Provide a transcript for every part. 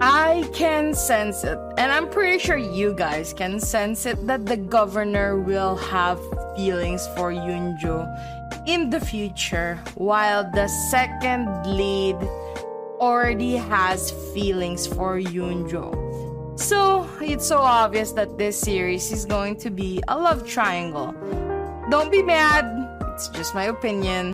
I can sense it, and I'm pretty sure you guys can sense it, that the governor will have feelings for Yunjo in the future, while the second lead already has feelings for Yunjo. So it's so obvious that this series is going to be a love triangle. Don't be mad, it's just my opinion.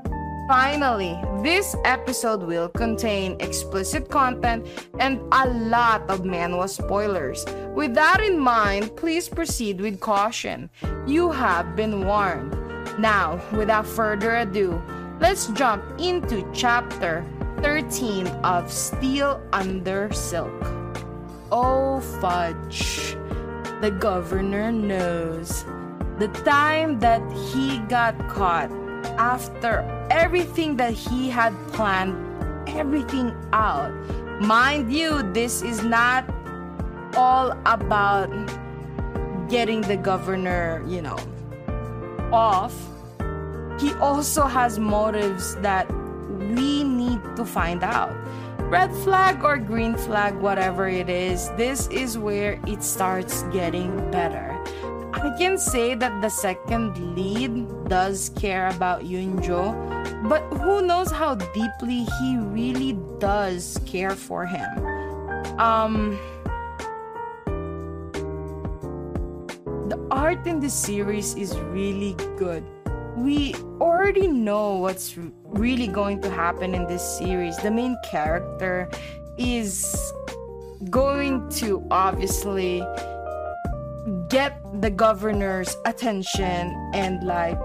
Finally, this episode will contain explicit content and a lot of manhwa spoilers. With that in mind, please proceed with caution. You have been warned. Now, without further ado, let's jump into chapter 13 of Steel Under Silk. Oh, fudge. The governor knows. The time that he got caught after everything that he had planned, everything out. Mind you, this is not all about getting the governor, you know, off. He also has motives that we need to find out. Red flag or green flag, whatever it is, this is where it starts getting better. I can say that the second lead does care about Yunjo, but who knows how deeply he really does care for him. Um The art in this series is really good. We already know what's really going to happen in this series. The main character is going to obviously get the governor's attention and like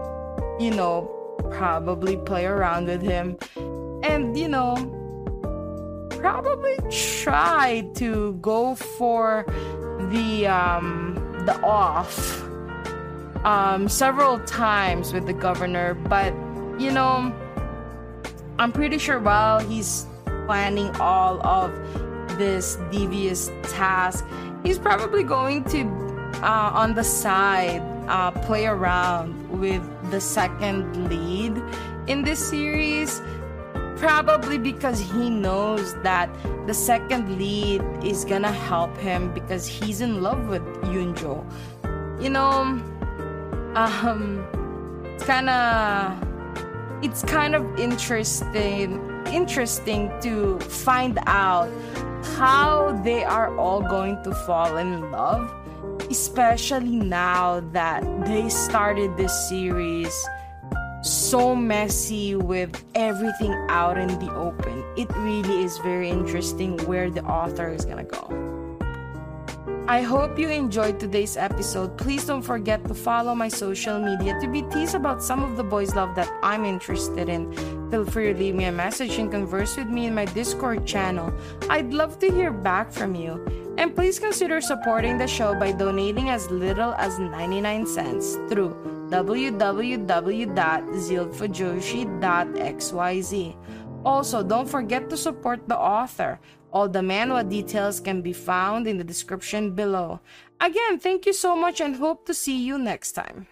you know probably play around with him. And you know probably try to go for the um the off um several times with the governor. But you know i'm pretty sure while he's planning all of this devious task he's probably going to uh, on the side uh, play around with the second lead in this series probably because he knows that the second lead is gonna help him because he's in love with Yunjo. You know, um, it's kind of it's kind of interesting interesting to find out how they are all going to fall in love especially now that they started this series so messy with everything out in the open. It really is very interesting where the author is gonna go. I hope you enjoyed today's episode. Please don't forget to follow my social media to be teased about some of the boys' love that I'm interested in. Feel free to leave me a message and converse with me in my Discord channel. I'd love to hear back from you. And please consider supporting the show by donating as little as 99 cents through www.zilfujoshi.xyz. Also, don't forget to support the author. All the manhwa details can be found in the description below. Again, thank you so much and hope to see you next time.